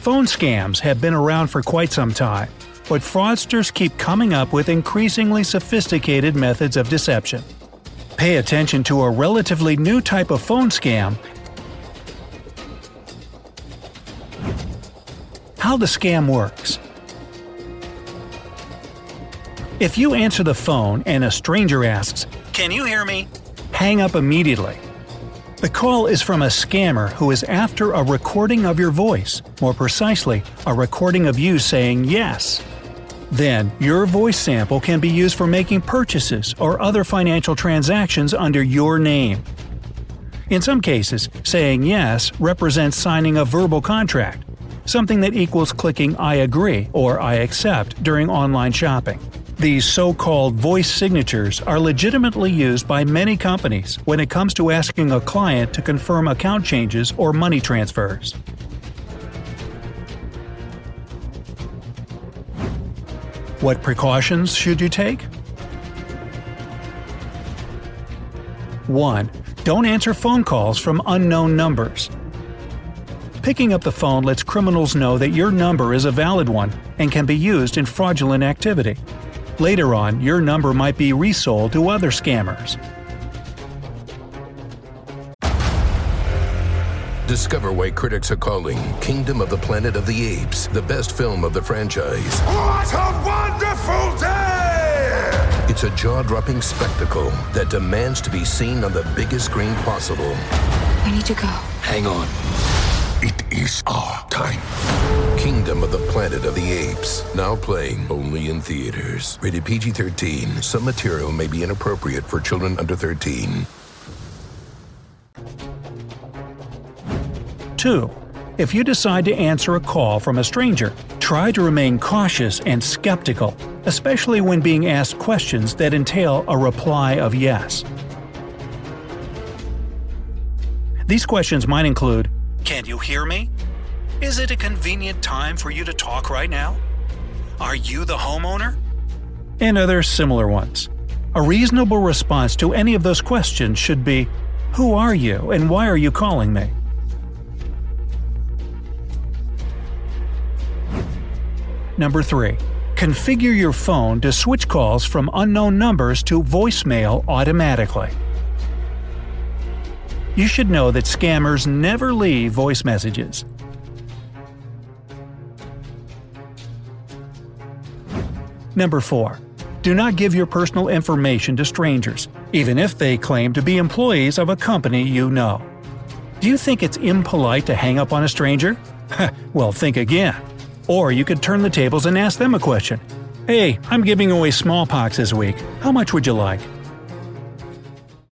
Phone scams have been around for quite some time, but fraudsters keep coming up with increasingly sophisticated methods of deception. Pay attention to a relatively new type of phone scam. How the scam works. If you answer the phone and a stranger asks, Can you hear me? Hang up immediately. The call is from a scammer who is after a recording of your voice, more precisely, a recording of you saying yes. Then, your voice sample can be used for making purchases or other financial transactions under your name. In some cases, saying yes represents signing a verbal contract, something that equals clicking I agree or I accept during online shopping. These so called voice signatures are legitimately used by many companies when it comes to asking a client to confirm account changes or money transfers. What precautions should you take? 1. Don't answer phone calls from unknown numbers. Picking up the phone lets criminals know that your number is a valid one and can be used in fraudulent activity. Later on, your number might be resold to other scammers. Discover why critics are calling Kingdom of the Planet of the Apes the best film of the franchise. What a wonderful day! It's a jaw dropping spectacle that demands to be seen on the biggest screen possible. I need to go. Hang on. It is our time. Kingdom of the Planet of the Apes. Now playing only in theaters. Rated PG 13. Some material may be inappropriate for children under 13. 2. If you decide to answer a call from a stranger, try to remain cautious and skeptical, especially when being asked questions that entail a reply of yes. These questions might include Can you hear me? Is it a convenient time for you to talk right now? Are you the homeowner? And other similar ones. A reasonable response to any of those questions should be Who are you and why are you calling me? Number 3. Configure your phone to switch calls from unknown numbers to voicemail automatically. You should know that scammers never leave voice messages. Number 4. Do not give your personal information to strangers, even if they claim to be employees of a company you know. Do you think it's impolite to hang up on a stranger? well, think again. Or you could turn the tables and ask them a question. Hey, I'm giving away smallpox this week. How much would you like?